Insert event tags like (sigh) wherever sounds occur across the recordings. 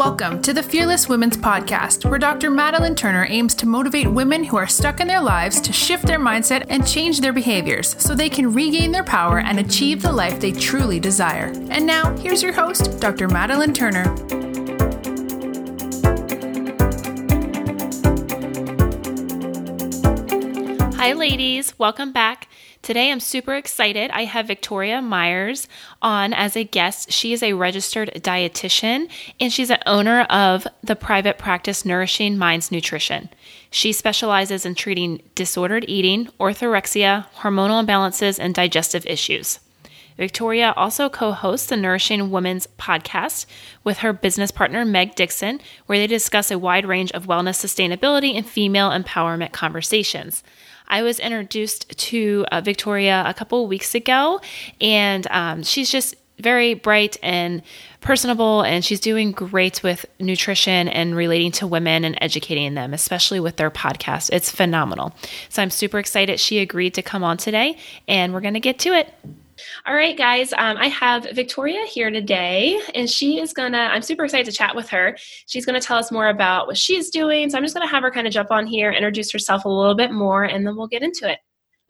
Welcome to the Fearless Women's Podcast, where Dr. Madeline Turner aims to motivate women who are stuck in their lives to shift their mindset and change their behaviors so they can regain their power and achieve the life they truly desire. And now, here's your host, Dr. Madeline Turner. Hi, ladies. Welcome back. Today, I'm super excited. I have Victoria Myers on as a guest. She is a registered dietitian and she's an owner of the private practice Nourishing Minds Nutrition. She specializes in treating disordered eating, orthorexia, hormonal imbalances, and digestive issues. Victoria also co hosts the Nourishing Women's podcast with her business partner, Meg Dixon, where they discuss a wide range of wellness, sustainability, and female empowerment conversations. I was introduced to uh, Victoria a couple weeks ago, and um, she's just very bright and personable, and she's doing great with nutrition and relating to women and educating them, especially with their podcast. It's phenomenal. So I'm super excited she agreed to come on today, and we're going to get to it. All right, guys, um, I have Victoria here today, and she is gonna, I'm super excited to chat with her. She's gonna tell us more about what she's doing. So I'm just gonna have her kind of jump on here, introduce herself a little bit more, and then we'll get into it.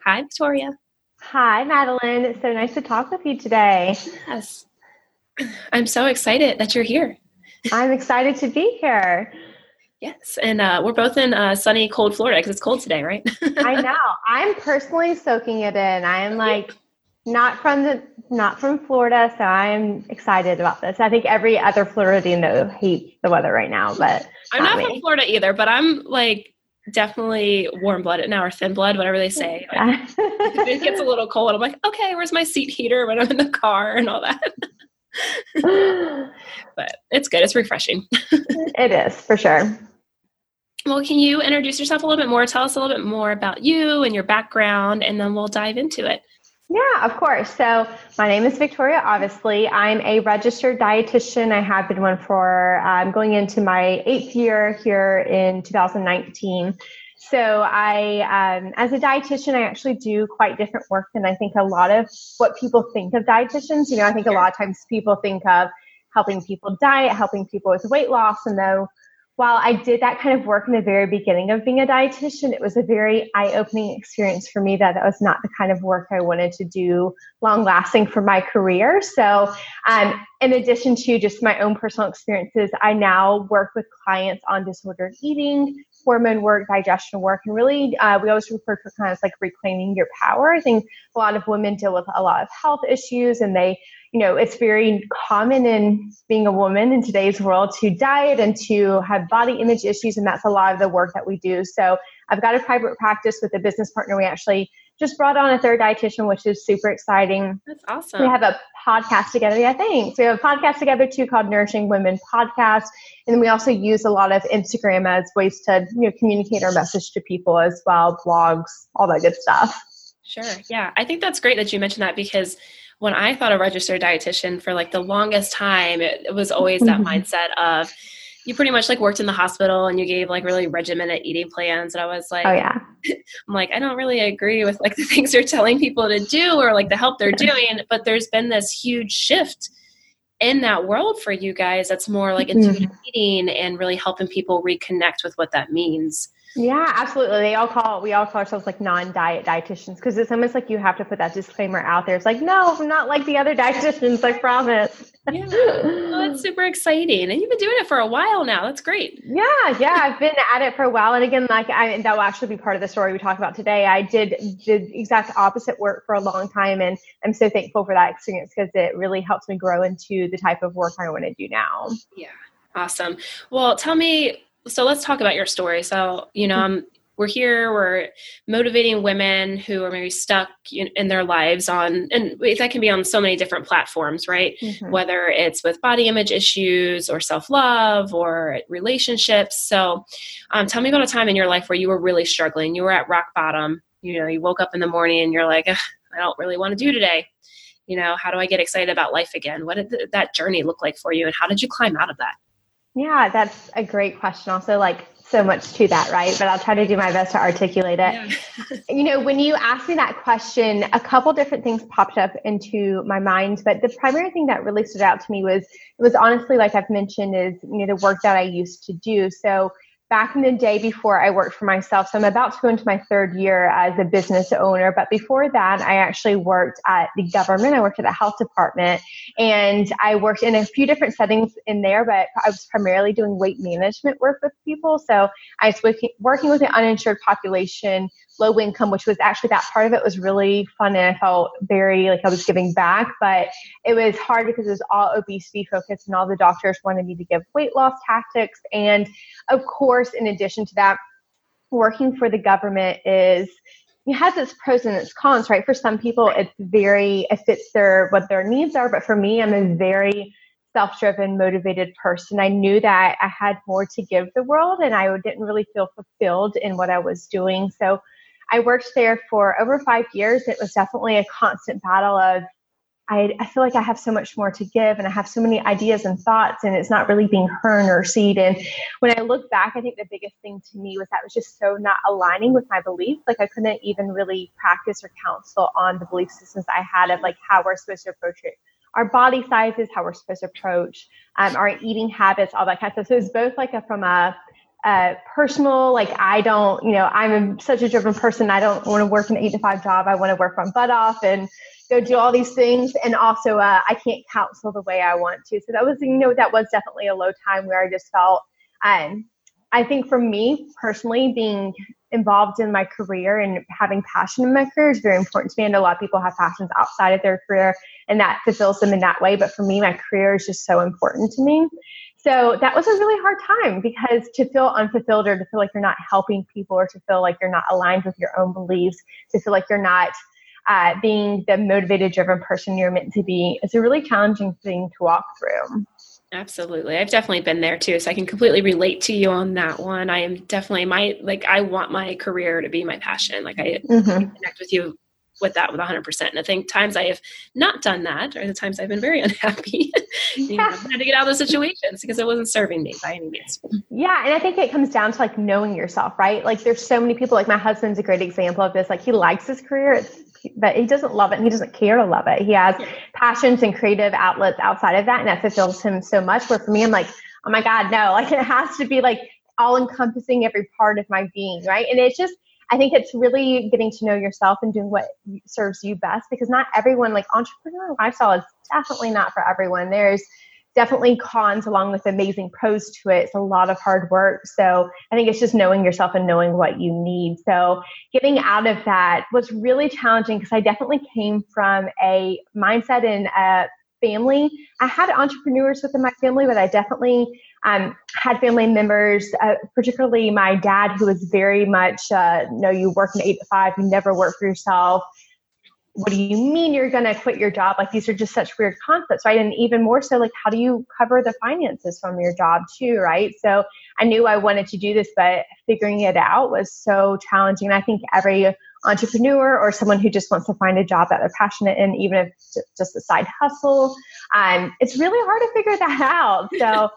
Hi, Victoria. Hi, Madeline. It's so nice to talk with you today. Yes. (clears throat) I'm so excited that you're here. I'm excited to be here. Yes, and uh, we're both in uh, sunny, cold Florida because it's cold today, right? (laughs) I know. I'm personally soaking it in. I am like not from the not from Florida, so I'm excited about this. I think every other Floridian though hates the weather right now, but I'm not, not from Florida either. But I'm like definitely warm blooded now or thin blood, whatever they say. (laughs) Like, it gets a little cold. I'm like, okay, where's my seat heater when I'm in the car and all that. (laughs) but it's good. It's refreshing. (laughs) it is for sure. Well, can you introduce yourself a little bit more? Tell us a little bit more about you and your background, and then we'll dive into it. Yeah, of course. So, my name is Victoria. Obviously, I'm a registered dietitian. I have been one for um, going into my eighth year here in 2019. So, I, um, as a dietitian, I actually do quite different work than I think a lot of what people think of dietitians. You know, I think a lot of times people think of helping people diet, helping people with weight loss, and though while I did that kind of work in the very beginning of being a dietitian, it was a very eye opening experience for me that that was not the kind of work I wanted to do long lasting for my career. So, um, in addition to just my own personal experiences, I now work with clients on disordered eating, hormone work, digestion work, and really, uh, we always refer to of like reclaiming your power. I think a lot of women deal with a lot of health issues and they you know, it's very common in being a woman in today's world to diet and to have body image issues. And that's a lot of the work that we do. So I've got a private practice with a business partner. We actually just brought on a third dietitian, which is super exciting. That's awesome. We have a podcast together. Yeah, thanks. We have a podcast together too called Nourishing Women Podcast. And then we also use a lot of Instagram as ways to you know, communicate our message to people as well, blogs, all that good stuff. Sure. Yeah. I think that's great that you mentioned that because when I thought a registered dietitian for like the longest time, it, it was always that mm-hmm. mindset of you pretty much like worked in the hospital and you gave like really regimented eating plans. And I was like, oh yeah, (laughs) I'm like, I don't really agree with like (laughs) the things they're telling people to do or like the help they're doing. But there's been this huge shift in that world for you guys that's more like intuitive mm-hmm. eating and really helping people reconnect with what that means. Yeah, absolutely. They all call we all call ourselves like non-diet dietitians because it's almost like you have to put that disclaimer out there. It's like, no, I'm not like the other dietitians. I promise. Yeah, well, that's super exciting, and you've been doing it for a while now. That's great. Yeah, yeah, I've been at it for a while, and again, like I, that will actually be part of the story we talk about today. I did did exact opposite work for a long time, and I'm so thankful for that experience because it really helps me grow into the type of work I want to do now. Yeah, awesome. Well, tell me so let's talk about your story. So, you know, mm-hmm. we're here, we're motivating women who are maybe stuck in, in, their lives on, and that can be on so many different platforms, right? Mm-hmm. Whether it's with body image issues or self love or relationships. So, um, tell me about a time in your life where you were really struggling. You were at rock bottom. You know, you woke up in the morning and you're like, I don't really want to do today. You know, how do I get excited about life again? What did th- that journey look like for you, and how did you climb out of that? Yeah, that's a great question. Also, like so much to that, right? But I'll try to do my best to articulate it. Yeah. (laughs) you know, when you asked me that question, a couple different things popped up into my mind, but the primary thing that really stood out to me was it was honestly like I've mentioned is, you know, the work that I used to do. So back in the day before I worked for myself. So I'm about to go into my third year as a business owner. But before that, I actually worked at the government. I worked at the health department and I worked in a few different settings in there, but I was primarily doing weight management work with people. So I was working, with the uninsured population low income, which was actually that part of it was really fun and I felt very like I was giving back. But it was hard because it was all obesity focused and all the doctors wanted me to give weight loss tactics. And of course, in addition to that, working for the government is it has its pros and its cons, right? For some people, it's very it fits their what their needs are, but for me, I'm a very self-driven, motivated person. I knew that I had more to give the world, and I didn't really feel fulfilled in what I was doing. So I worked there for over five years. It was definitely a constant battle of I, I, feel like I have so much more to give and I have so many ideas and thoughts and it's not really being heard or seen. And when I look back, I think the biggest thing to me was that was just so not aligning with my beliefs. Like I couldn't even really practice or counsel on the belief systems I had of like how we're supposed to approach it. Our body sizes, how we're supposed to approach um, our eating habits, all that kind of stuff. So it was both like a, from a uh, personal, like I don't, you know, I'm such a driven person. I don't want to work an eight to five job. I want to work my butt off and go do all these things. And also, uh, I can't counsel the way I want to. So that was, you know, that was definitely a low time where I just felt, um, I think for me personally, being involved in my career and having passion in my career is very important to me. And a lot of people have passions outside of their career and that fulfills them in that way. But for me, my career is just so important to me. So that was a really hard time because to feel unfulfilled or to feel like you're not helping people or to feel like you're not aligned with your own beliefs, to feel like you're not uh, being the motivated, driven person you're meant to be, it's a really challenging thing to walk through. Absolutely. I've definitely been there too. So I can completely relate to you on that one. I am definitely my, like, I want my career to be my passion. Like, I mm-hmm. connect with you with that with 100%. And I think times I have not done that are the times I've been very (laughs) unhappy. you know, had to get out of those situations because it wasn't serving me by any means. Yeah. And I think it comes down to like knowing yourself, right? Like there's so many people, like my husband's a great example of this. Like he likes his career, but he doesn't love it and he doesn't care to love it. He has yeah. passions and creative outlets outside of that. And that fulfills him so much. Where for me, I'm like, oh my God, no, (laughs) like it has to be like all encompassing every part of my being, right? And it's just, I think it's really getting to know yourself and doing what serves you best because not everyone, like entrepreneurial lifestyle is definitely not for everyone. There's definitely cons along with amazing pros to it. It's a lot of hard work. So I think it's just knowing yourself and knowing what you need. So getting out of that was really challenging because I definitely came from a mindset and a family. I had entrepreneurs within my family, but I definitely um, had family members, uh, particularly my dad, who was very much, uh, no, you work an eight to five, you never work for yourself. What do you mean you're going to quit your job? Like these are just such weird concepts, right? And even more so, like how do you cover the finances from your job too, right? So I knew I wanted to do this, but figuring it out was so challenging. I think every entrepreneur or someone who just wants to find a job that they're passionate in, even if it's just a side hustle, um, it's really hard to figure that (laughs) out. So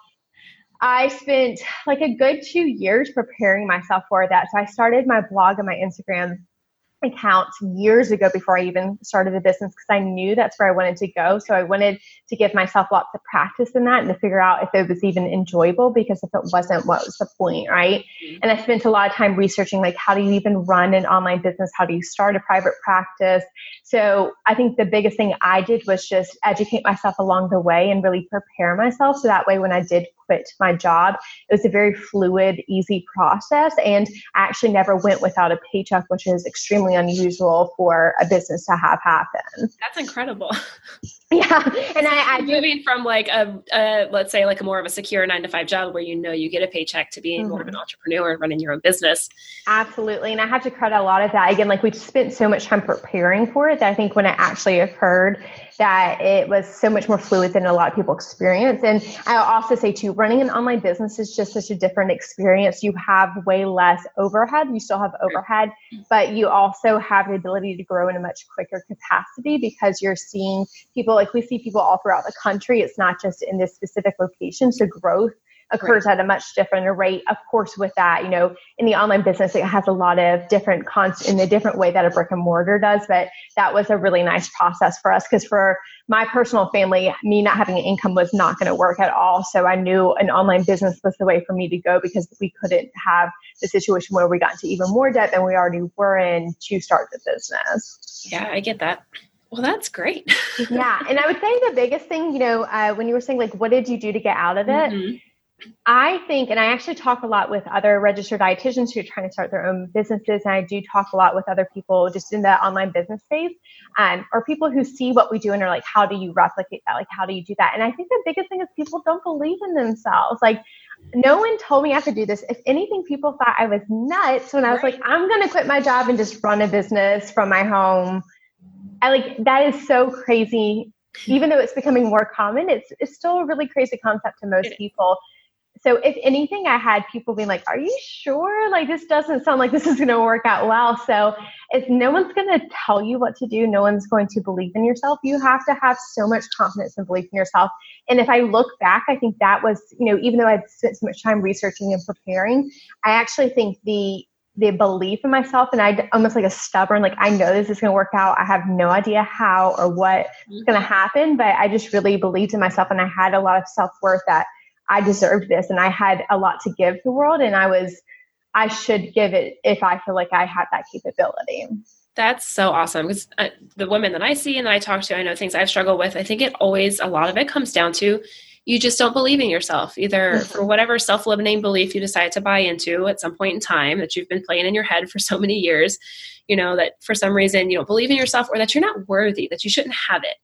I spent like a good two years preparing myself for that. So I started my blog and my Instagram accounts years ago before I even started the business because I knew that's where I wanted to go. So I wanted to give myself lots of practice in that and to figure out if it was even enjoyable because if it wasn't, what was the point, right? Mm-hmm. And I spent a lot of time researching like how do you even run an online business? How do you start a private practice? So I think the biggest thing I did was just educate myself along the way and really prepare myself so that way when I did quit my job. It was a very fluid, easy process, and I actually never went without a paycheck, which is extremely unusual for a business to have happen. That's incredible. (laughs) (laughs) Yeah, and I, I moving from like a, a, let's say like a more of a secure nine to five job where you know you get a paycheck to being mm-hmm. more of an mm-hmm. entrepreneur running your own business. Absolutely, and I have to credit a lot of that again. Like we spent so much time preparing for it that I think when it actually occurred, that it was so much more fluid than a lot of people experience. And I'll also say too, running an online business is just such a different experience. You have way less overhead. You still have overhead, but you also have the ability to grow in a much quicker capacity because you're seeing people like we see people all throughout the country. It's not just in this specific location. So growth occurs right. at a much different rate. Of course, with that, you know, in the online business, it has a lot of different cons in a different way that a brick and mortar does. But that was a really nice process for us because for my personal family, me not having an income was not going to work at all. So I knew an online business was the way for me to go because we couldn't have the situation where we got into even more debt than we already were in to start the business. Yeah, I get that. Well, that's great. yeah. (laughs) And I would say the biggest thing, you know, uh, when you were saying, like, what did you do to get out of it? Mm-hmm. I think, and I actually talk a lot with other registered dietitians who are trying to start their own businesses, and I do talk a lot with other people just in the online business space, um, or people who see what we do and are like, "How do you replicate that? Like, how do you do that?" And I think the biggest thing is people don't believe in themselves. Like, no one told me I could do this. If anything, people thought I was nuts when I was right. like, "I'm going to quit my job and just run a business from my home." I like that is so crazy. Even though it's becoming more common, it's, it's still a really crazy concept to most people. So if anything i had people being like are you sure? Like this doesn't sound like this is going to work out well. So if no one's going to tell you what to do no one's going to believe in yourself. You have to have so much confidence and belief in yourself. And if i look back i think that was you know even though i'd spent so much time researching and preparing i actually think the the belief in myself and I almost like a stubborn, like I know this is going to work out. I have no idea how or what's going to mm-hmm. happen, but I just really believed in myself and I had a lot of self worth that I deserved this and I had a lot to give the world and I was I should give it if I feel like I had that capability. That's so awesome because uh, the women that I see and that I talk to, I know things I've struggled with. I think it always a lot of it comes down to you just don't believe in yourself, either mm-hmm. for whatever self limiting belief you decide to buy into at some point in time that you've been playing in your head for (laughs) so many years. You know that for some reason you don't believe in yourself or that you're not worthy, that you shouldn't have it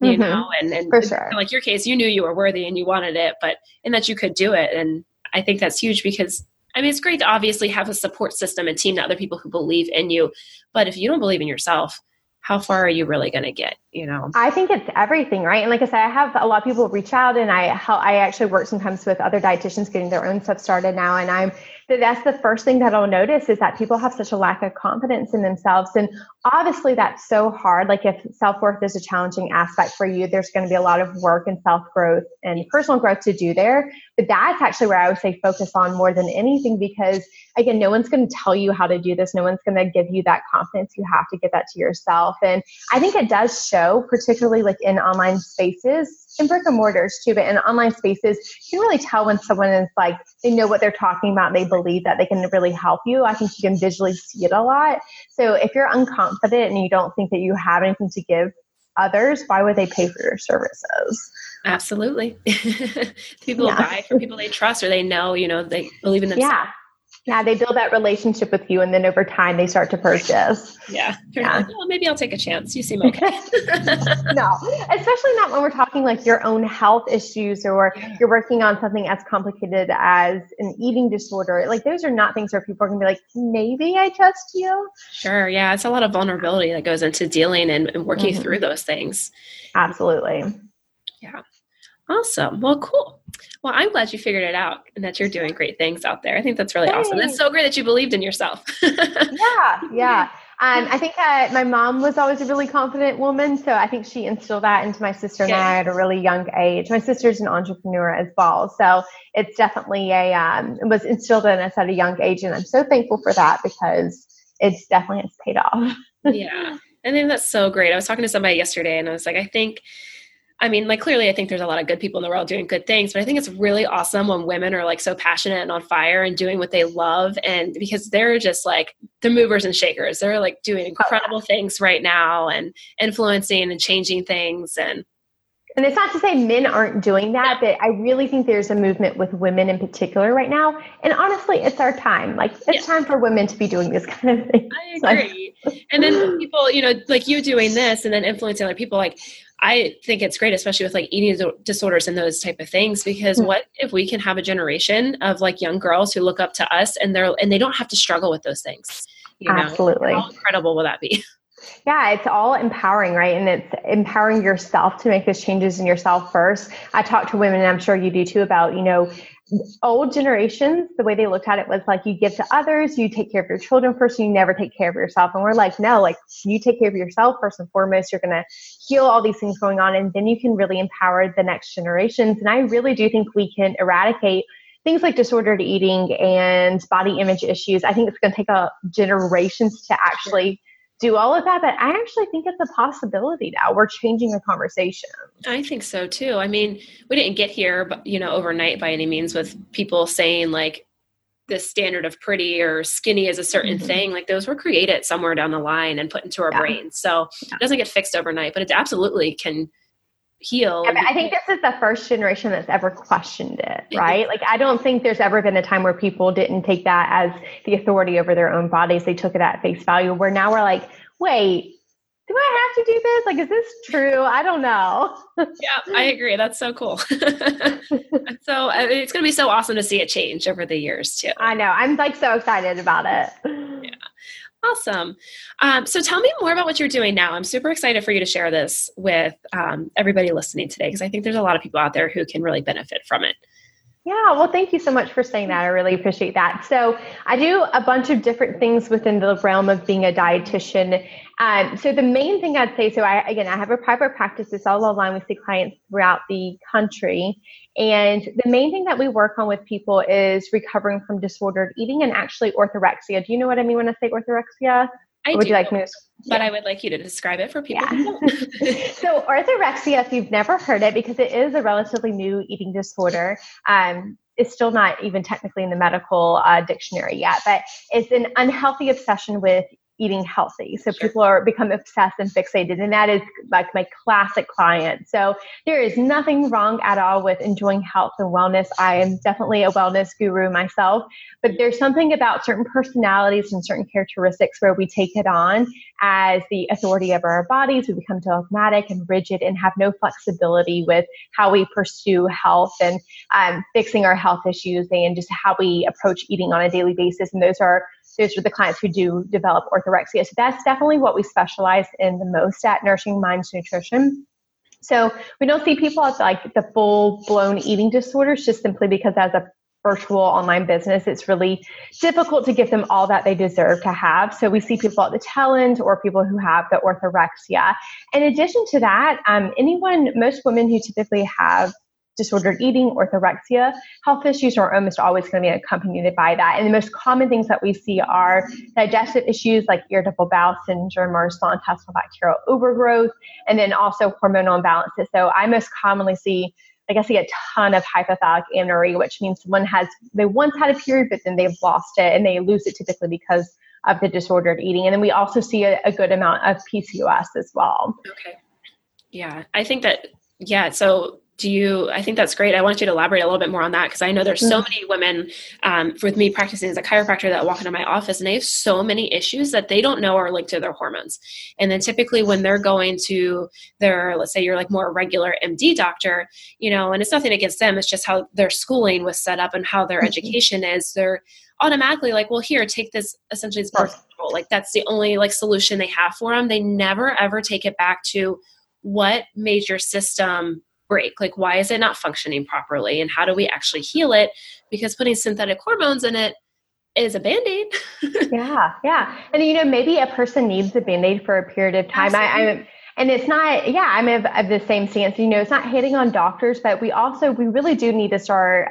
you mm-hmm. know and and for sure like your case you knew you were worthy and you wanted it but and that you could do it and i think that's huge because i mean it's great to obviously have a support system and team to other people who believe in you but if you don't believe in yourself how far are you really going to get you know i think it's everything right and like i said i have a lot of people reach out and i i actually work sometimes with other dietitians getting their own stuff started now and i'm that's the first thing that I'll notice is that people have such a lack of confidence in themselves. And obviously that's so hard. Like if self-worth is a challenging aspect for you, there's going to be a lot of work and self-growth and personal growth to do there. But that's actually where I would say focus on more than anything because again, no one's going to tell you how to do this. No one's going to give you that confidence. You have to get that to yourself. And I think it does show, particularly like in online spaces, in brick and mortars too, but in online spaces, you can really tell when someone is like, they know what they're talking about. They believe that they can really help you. I think you can visually see it a lot. So if you're unconfident and you don't think that you have anything to give others, why would they pay for your services? Absolutely. (laughs) people yeah. buy from people they trust or they know, you know, they believe in themselves. Yeah. Yeah, they build that relationship with you, and then over time they start to purchase. Yeah, yeah. Like, oh, maybe I'll take a chance. You seem okay. (laughs) no, especially not when we're talking like your own health issues, or you're working on something as complicated as an eating disorder. Like those are not things where people are gonna be like, maybe I trust you. Sure. Yeah, it's a lot of vulnerability that goes into dealing and, and working mm-hmm. through those things. Absolutely. Yeah. Awesome. Well, cool. Well, I'm glad you figured it out and that you're doing great things out there. I think that's really Thanks. awesome. It's so great that you believed in yourself. (laughs) yeah, yeah. And I think that my mom was always a really confident woman. So I think she instilled that into my sister and I at a really young age. My sister's an entrepreneur as well. So it's definitely a, um, it was instilled in us at a young age. And I'm so thankful for that because it's definitely, it's paid off. (laughs) yeah. I think that's so great. I was talking to somebody yesterday and I was like, I think, I mean, like clearly, I think there's a lot of good people in the world doing good things, but I think it's really awesome when women are like so passionate and on fire and doing what they love. And because they're just like the movers and shakers, they're like doing oh, incredible things right now and influencing and changing things. And and it's not to say men aren't doing that, but I really think there's a movement with women in particular right now. And honestly, it's our time. Like it's time for women to be doing this kind of thing. I (laughs) agree. and then people, you know, like you doing this and then influencing other people, like I think it's great, especially with like eating disorders and those type of things, because mm-hmm. what if we can have a generation of like young girls who look up to us and they're and they don't have to struggle with those things. You know? Absolutely. How incredible will that be? (laughs) Yeah, it's all empowering, right? And it's empowering yourself to make those changes in yourself first. I talk to women, and I'm sure you do too, about, you know, old generations, the way they looked at it was like you give to others, you take care of your children first, you never take care of yourself. And we're like, no, like you take care of yourself first and foremost. You're going to heal all these things going on, and then you can really empower the next generations. And I really do think we can eradicate things like disordered eating and body image issues, I think it's going to take a generations to actually do all of that. But I actually think it's a possibility now. We're changing the conversation. I think so too. I mean, we didn't get here, but you know, overnight by any means with people saying like the standard of pretty or skinny is a certain mm-hmm. thing. Like those were created somewhere down the line and put into our yeah. brains. So yeah. it doesn't get fixed overnight, but it absolutely can heal. Yeah, I think this is the first generation that's ever questioned it, right? Like, I don't think there's ever been a time where people didn't take that as the authority over their own bodies. They took it at face value, where now we're like, wait, do I have to do this? Like, is this true? I don't know. (laughs) yeah, I agree. That's so cool. (laughs) so uh, it's going to be so awesome to see it change over the years, too. I know. I'm like so excited about it. Yeah. Awesome. Um, so tell me more about what you're doing now. I'm super excited for you to share this with um, everybody listening today because I think there's a lot of people out there who can really benefit from it. Yeah, well, thank you so much for saying that. I really appreciate that. So, I do a bunch of different things within the realm of being a dietitian. Um, so, the main thing I'd say so, I, again, I have a private practice. It's all online. We see clients throughout the country. And the main thing that we work on with people is recovering from disordered eating and actually orthorexia. Do you know what I mean when I say orthorexia? I would do, you like me to, but yeah. I would like you to describe it for people. Yeah. (laughs) so orthorexia, if you've never heard it, because it is a relatively new eating disorder, um, it's still not even technically in the medical uh, dictionary yet, but it's an unhealthy obsession with eating healthy. So sure. people are become obsessed and fixated, and that is like my classic client. So there is nothing wrong at all with enjoying health and wellness. I am definitely a wellness guru myself, but there's something about certain personalities and certain characteristics where we take it on as the authority of our bodies. We become dogmatic and rigid and have no flexibility with how we pursue health and um, fixing our health issues and just how we approach eating on a daily basis. And those are those are the clients who do develop orthorexia. So that's definitely what we specialize in the most at Nourishing Minds Nutrition. So we don't see people with like the full blown eating disorders just simply because as a virtual online business, it's really difficult to give them all that they deserve to have. So we see people at the tail end or people who have the orthorexia. In addition to that, um, anyone, most women who typically have disordered eating, orthorexia, health issues are almost always going to be accompanied by that. And the most common things that we see are digestive issues like irritable bowel syndrome or small intestinal bacterial overgrowth, and then also hormonal imbalances. So I most commonly see like I see a ton of hypothalamic amenorrhea, which means someone has they once had a period, but then they've lost it and they lose it typically because of the disordered eating. And then we also see a, a good amount of PCOS as well. Okay. Yeah, I think that yeah. So do you i think that's great. I want you to elaborate a little bit more on that because i know there's so mm-hmm. many women um, with me practicing as a chiropractor that walk into my office and they have so many issues that they don't know are linked to their hormones. And then typically when they're going to their let's say you're like more regular md doctor you know and it's nothing against them it's just how their schooling was set up and how their mm-hmm. education is they're automatically like well here take this essentially it's birth control like that's the only like solution they have for them they never ever take it back to what made your system break? Like, why is it not functioning properly? And how do we actually heal it? Because putting synthetic hormones in it is a band aid. (laughs) yeah, yeah. And, you know, maybe a person needs a band aid for a period of time. I, am and it's not, yeah, I'm of, of the same stance. You know, it's not hitting on doctors, but we also, we really do need to start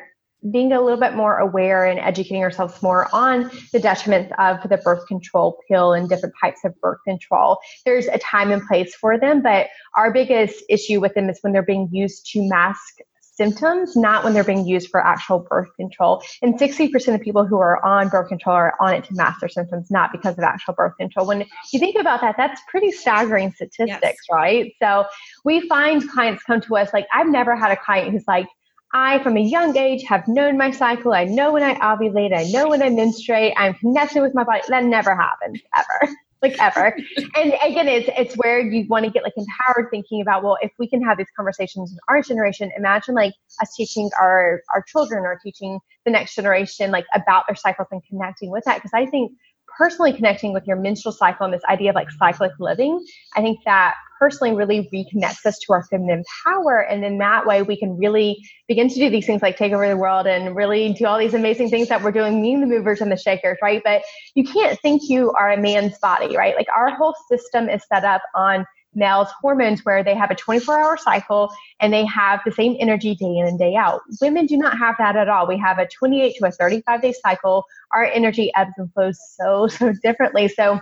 being a little bit more aware and educating ourselves more on the detriments of the birth control pill and different types of birth control. There's a time and place for them, but our biggest issue with them is when they're being used to mask symptoms, not when they're being used for actual birth control. And 60% of people who are on birth control are on it to mask their symptoms, not because of actual birth control. When you think about that, that's pretty staggering statistics, yes. right? So we find clients come to us like, I've never had a client who's like, I, from a young age, have known my cycle. I know when I ovulate. I know when I menstruate. I'm connected with my body. That never happens ever, (laughs) like ever. (laughs) and again, it's it's where you want to get like empowered, thinking about well, if we can have these conversations in our generation, imagine like us teaching our our children or teaching the next generation like about their cycles and connecting with that. Because I think personally connecting with your menstrual cycle and this idea of like cyclic living, I think that personally really reconnects us to our feminine power. And in that way, we can really begin to do these things like take over the world and really do all these amazing things that we're doing, mean the movers and the shakers, right? But you can't think you are a man's body, right? Like our whole system is set up on males hormones where they have a 24 hour cycle and they have the same energy day in and day out. Women do not have that at all. We have a 28 to a 35 day cycle. Our energy ebbs and flows so, so differently. So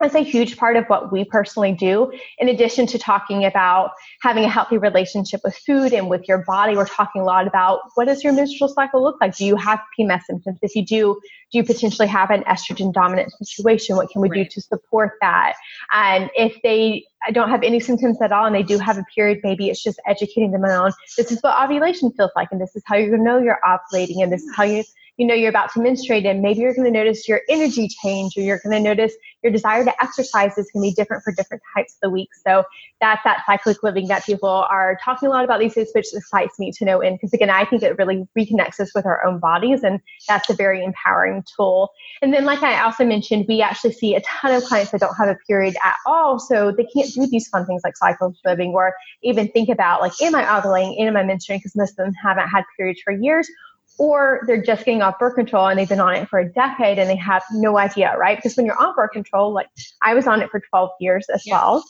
that's a huge part of what we personally do. In addition to talking about having a healthy relationship with food and with your body, we're talking a lot about what does your menstrual cycle look like? Do you have PMS symptoms? If you do, do you potentially have an estrogen dominant situation? What can we right. do to support that? And if they don't have any symptoms at all and they do have a period, maybe it's just educating them on this is what ovulation feels like and this is how you're going to know you're ovulating and this is how you you know you're about to menstruate and maybe you're going to notice your energy change or you're going to notice your desire to exercise is going to be different for different types of the week. So that's that cyclic living that people are talking a lot about these days which excites me to know in because again i think it really reconnects us with our own bodies and that's a very empowering tool. And then like i also mentioned we actually see a ton of clients that don't have a period at all so they can't do these fun things like cyclic living or even think about like am i ovulating? Am i menstruating? Because most of them haven't had periods for years or they're just getting off birth control and they've been on it for a decade and they have no idea, right? Because when you're on birth control, like I was on it for 12 years as yeah. well,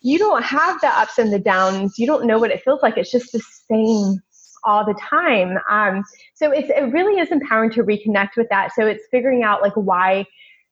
you don't have the ups and the downs. You don't know what it feels like. It's just the same all the time. Um, so it's, it really is empowering to reconnect with that. So it's figuring out like why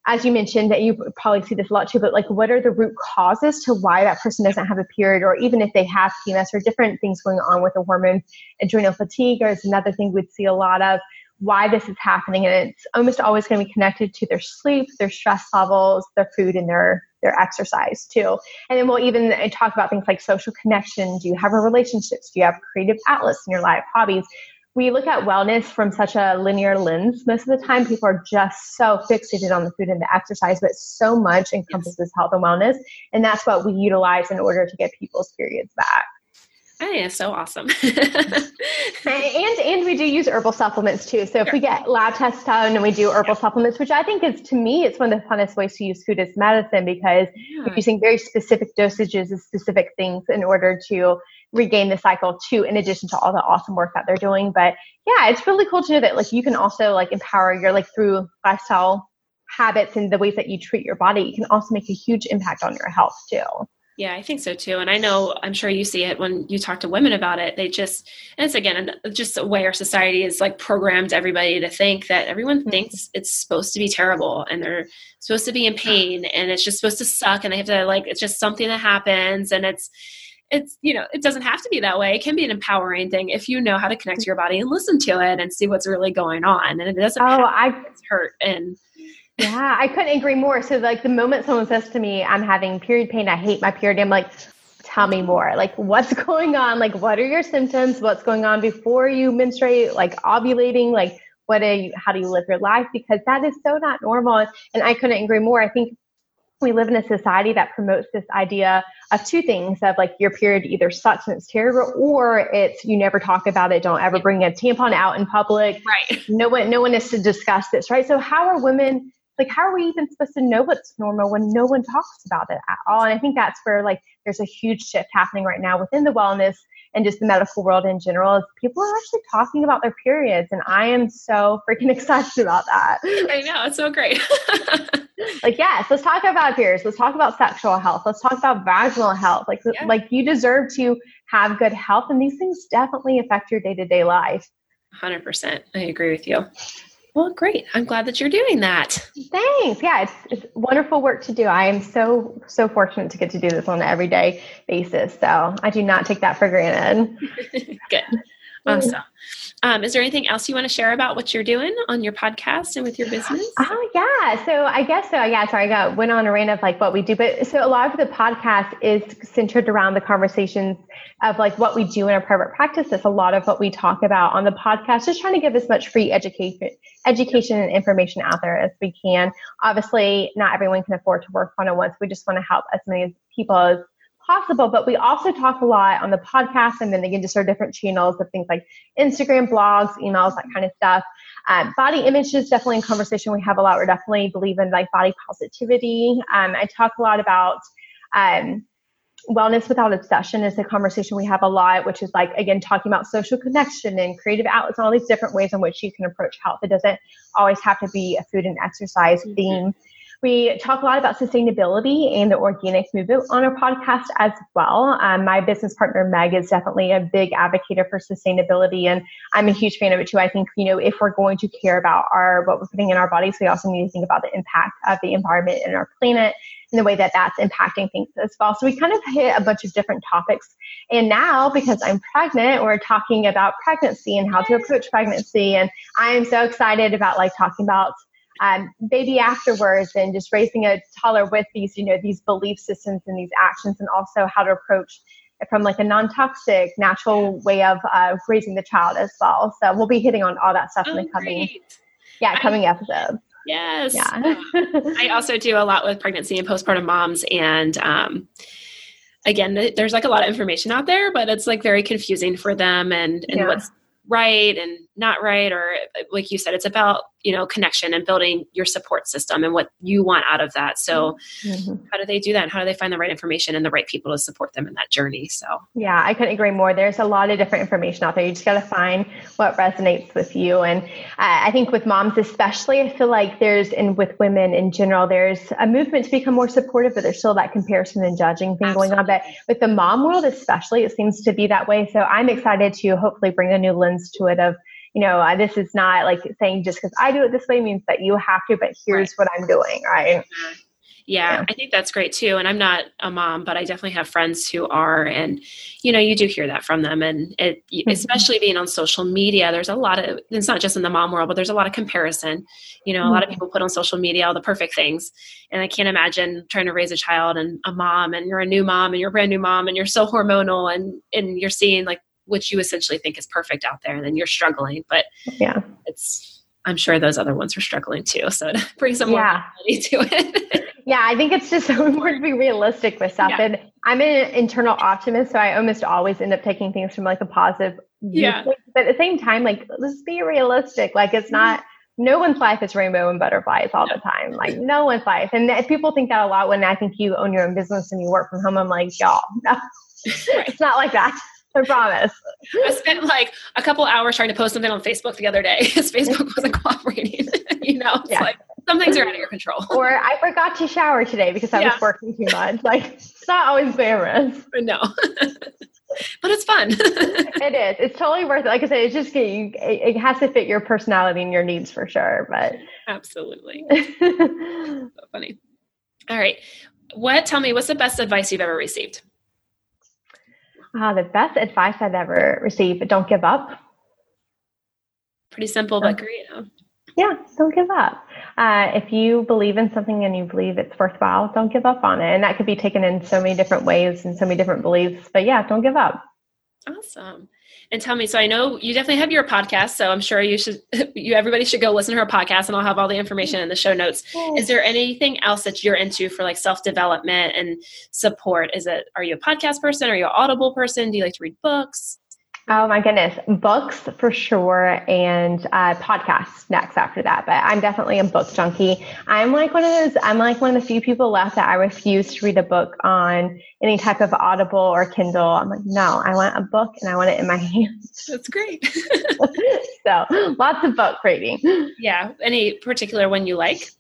as you mentioned that you probably see this a lot too but like what are the root causes to why that person doesn't have a period or even if they have pms or different things going on with the hormone? Adrenal fatigue or is another thing we'd see a lot of why this is happening and it's almost always going to be connected to their sleep their stress levels their food and their their exercise too. And then we'll even uh, talk about things like social connection. Do you have a relationships? Do you have creative outlets in your life hobbies we look at wellness from such a linear lens. Most of the time, people are just so fixated on the food and the exercise, but so much encompasses yes. health and wellness. And that's what we utilize in order to get people's periods back. I think it's so awesome. (laughs) (laughs) and and we do use herbal supplements too. So if sure. we get lab tests done and we do herbal supplements, which I think is to me, it's one of the funnest ways to use food as medicine because yeah. you're using very specific dosages of specific things in order to regain the cycle too, in addition to all the awesome work that they're doing. But yeah, it's really cool to know that like you can also like empower your like through lifestyle habits and the ways that you treat your body, you can also make a huge impact on your health too. Yeah, I think so too. And I know, I'm sure you see it when you talk to women about it. They just, and it's again, just the way our society is like programmed everybody to think that everyone mm-hmm. thinks it's supposed to be terrible and they're supposed to be in pain and it's just supposed to suck and they have to like, it's just something that happens and it's, it's you know it doesn't have to be that way it can be an empowering thing if you know how to connect to your body and listen to it and see what's really going on and it doesn't oh i hurt and yeah i couldn't agree more. So like the moment someone says to me i'm having period pain i hate my period i'm like tell me more. Like what's (laughs) going on? Like what are your symptoms? What's going on before you menstruate? Like ovulating? Like what do you how do you live your life? Because that is so not normal. And i couldn't agree more. I think we live in a society that promotes this idea of two things of like your period either sucks and it's terrible or it's you never talk about it don't ever bring a tampon out in public. Right. No one no one is to discuss this right? So how are women like how are we even supposed to know what's normal when no one talks about it at all? And i think that's where like there's a huge shift happening right now within the wellness and just the medical world in general is people are actually talking about their periods and i am so freaking (laughs) excited about that. I know it's so great. (laughs) Like yes let's talk about periods let's talk about sexual health let's talk about vaginal health like yeah. like you deserve to have good health and these things definitely affect your day-to-day life. 100% i agree with you well, great. I'm glad that you're doing that. Thanks. Yeah, it's, it's wonderful work to do. I am so, so fortunate to get to do this on an everyday basis. So I do not take that for granted. (laughs) Good. Awesome. Um, is there anything else you want to share about what you're doing on your podcast and with your business? Oh yeah. So I guess so. Yeah. Sorry, I got went on a rant of like what we do, but so a lot of the podcast is centered around the conversations of like what we do in our private practice. That's a lot of what we talk about on the podcast. Just trying to give as much free education, education and information out there as we can. Obviously, not everyone can afford to work one on one, so we just want to help as many people as possible. But we also talk a lot on the podcast and then again, just our different channels of things like Instagram, blogs, emails, that kind of stuff. Um, body image is definitely a conversation we have a lot. We're definitely believe in like body positivity. Um, I talk a lot about um, wellness without obsession is a conversation we have a lot, which is like, again, talking about social connection and creative outlets and all these different ways in which you can approach health. It doesn't always have to be a food and exercise mm-hmm. theme. We talk a lot about sustainability and the organic movement on our podcast as well. Um, my business partner, Meg, is definitely a big advocate for sustainability, and I'm a huge fan of it too. I think, you know, if we're going to care about our what we're putting in our bodies, we also need to think about the impact of the environment and our planet and the way that that's impacting things as well. So we kind of hit a bunch of different topics. And now, because I'm pregnant, we're talking about pregnancy and how to approach pregnancy. And I am so excited about like talking about um, baby afterwards and just raising a toddler with these, you know, these belief systems and these actions, and also how to approach it from like a non-toxic, natural way of uh, raising the child as well. So we'll be hitting on all that stuff oh, in the oh, coming, great. yeah, coming I, episodes. Yes. Yeah. I also do a lot with pregnancy and postpartum moms, and um, again, there's like a lot of information out there, but it's like very confusing for them and and yeah. what's right and not right or like you said it's about you know connection and building your support system and what you want out of that. So mm-hmm. how do they do that? And how do they find the right information and the right people to support them in that journey? So yeah i couldn't agree more. There's a lot of different information out there. You just got to find what resonates with you. And i think with moms especially i feel like there's and with women in general there's a movement to become more supportive but there's still that comparison and judging thing Absolutely. going on. But with the mom world especially it seems to be that way. So i'm excited to hopefully bring a new lens to it of you know, this is not like saying just because I do it this way means that you have to, but here's right. what I'm doing, right? Yeah, yeah, I think that's great too. And I'm not a mom, but I definitely have friends who are, and you know, you do hear that from them. And it, mm-hmm. especially being on social media, there's a lot of. It's not just in the mom world, but there's a lot of comparison. You know, mm-hmm. a lot of mm-hmm. people put on social media all the perfect things, and I can't imagine trying to raise a child and a mom, and you're a new mom, and you're a brand new mom, and you're so hormonal, and and you're seeing like which you essentially think is perfect out there and then you're struggling but yeah it's i'm sure those other ones are struggling too so it (laughs) brings some more to it (laughs) yeah i think it's just (laughs) so important to be realistic with stuff yeah. and i'm an internal optimist so i almost always end up taking things from like a positive yeah. but at the same time like let's be realistic like it's not no one's life is rainbow and butterflies all the time. Like no one's life. And people think that a lot when I think you own your own business and you work from home, I'm like, y'all, no, it's not like that. I promise. I spent like a couple hours trying to post something on Facebook the other day (laughs) because Facebook wasn't cooperating. (laughs) you know, it's yeah. like some things are out of your control. (laughs) Or I forgot to shower today because I yeah. was working too much. Like it's not always glamorous. No. but it's fun. it is. It's totally worth it. Like I said, it's just it, it has to fit your personality and your needs for sure. But absolutely, so funny. All right, what? Tell me, what's the best advice you've ever received? Uh, the best advice I've ever received, don't give up. Pretty simple, but great. Huh? Yeah, don't give up. Uh, if you believe in something and you believe it's worthwhile, don't give up on it. And that could be taken in so many different ways and so many different beliefs. But yeah, don't give up. Awesome and tell me. So I know you definitely have your podcast, so I'm sure you should. (laughs) You everybody should go listen to her podcast, and I'll have all the information in the show notes. Is there anything else that you're into for like self development and support? Is it are you a podcast person? Are you an Audible person? Do you like to read books? Oh my goodness, books for sure, and uh, podcasts next after that. But I'm definitely a book junkie. I'm like one of those. I'm like one of the few people left that I refuse to read a book on any type of Audible or Kindle. I'm like, no, I want a book and I want it in my (laughs) hands. That's great. (laughs) so lots of book reading. Yeah. Any particular one you like?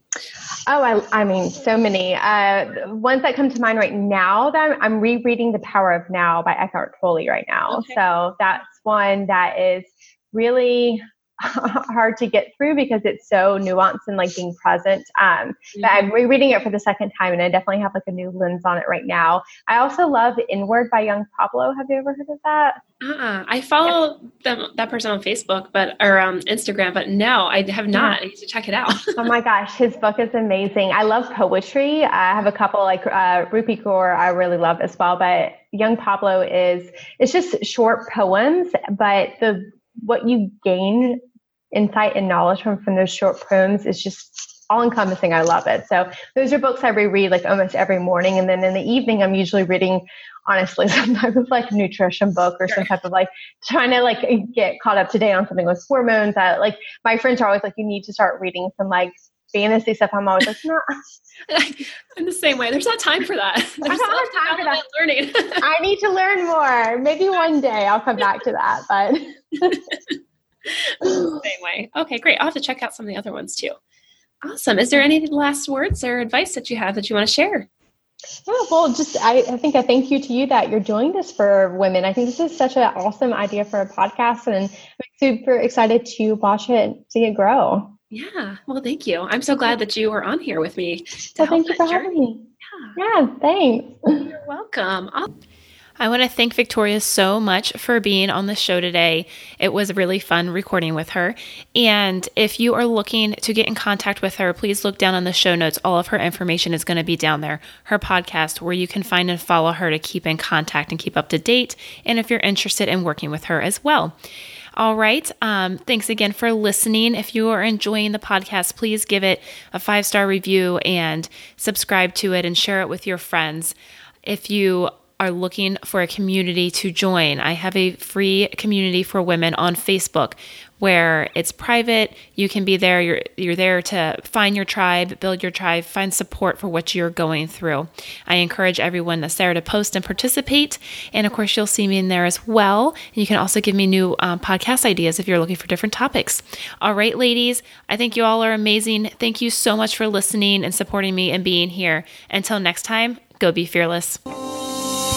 Oh, I, I mean, so many. Uh, ones that come to mind right now that I'm, I'm rereading The Power of Now by Eckhart Tolle right now. Okay. So that's one that is really (laughs) hard to get through because it's so nuanced and like being present. Um, mm-hmm. But I'm rereading it for the second time, and I definitely have like a new lens on it right now. I also love Inward by Yung Pueblo. Have you ever heard of that? Uh-uh. I follow yeah. them, that person on Facebook, but or um, Instagram, but no, I have not. Yeah. I need to check it out. oh my gosh, his book is amazing. I love poetry. I have a couple like uh, Rupi Kaur. I really love as well, but Yung Pueblo is it's just short poems, but the what you gain insight and knowledge from from those short poems is just all encompassing. I love it. So those are books I reread like almost every morning, and then in the evening I'm usually reading honestly some type of like nutrition book or some type of like trying to like get caught up today on something with hormones. That like my friends are always like you need to start reading some like fantasy stuff. I'm always like no. (laughs) I'm the same way. There's not time for that. (laughs) There's I don't have time for that. learning. (laughs) I need to learn more. Maybe one day i'll come back to that but (laughs) same way. Okay, great. I'll have to check out some of the other ones too. Awesome. Is there any last words or advice that you have that you want to share? Yeah, well, just I, I think a thank you to you that you're doing this for women. I think this is such an awesome idea for a podcast, and I'm super excited to watch it and see it grow. Yeah, well, thank you. I'm so glad that you were on here with me. Well, thank you for journey. having me. Yeah, yeah thanks. You're welcome. I'll- I want to thank Victoria so much for being on the show today. It was really fun recording with her. And if you are looking to get in contact with her, please look down on the show notes. All of her information is going to be down there. Her podcast, where you can find and follow her to keep in contact and keep up to date. And if you're interested in working with her as well. All right. Um, thanks again for listening. If you are enjoying the podcast, please give it a five star review and subscribe to it and share it with your friends. If you are looking for a community to join, I have a free community for women on Facebook where it's private. You can be there. You're you're there to find your tribe, build your tribe, find support for what you're going through. I encourage everyone that's there to post and participate. And of course, you'll see me in there as well. And you can also give me new um, podcast ideas if you're looking for different topics. All right, ladies, I think you all are amazing. Thank you so much for listening and supporting me and being here. Until next time, go be fearless.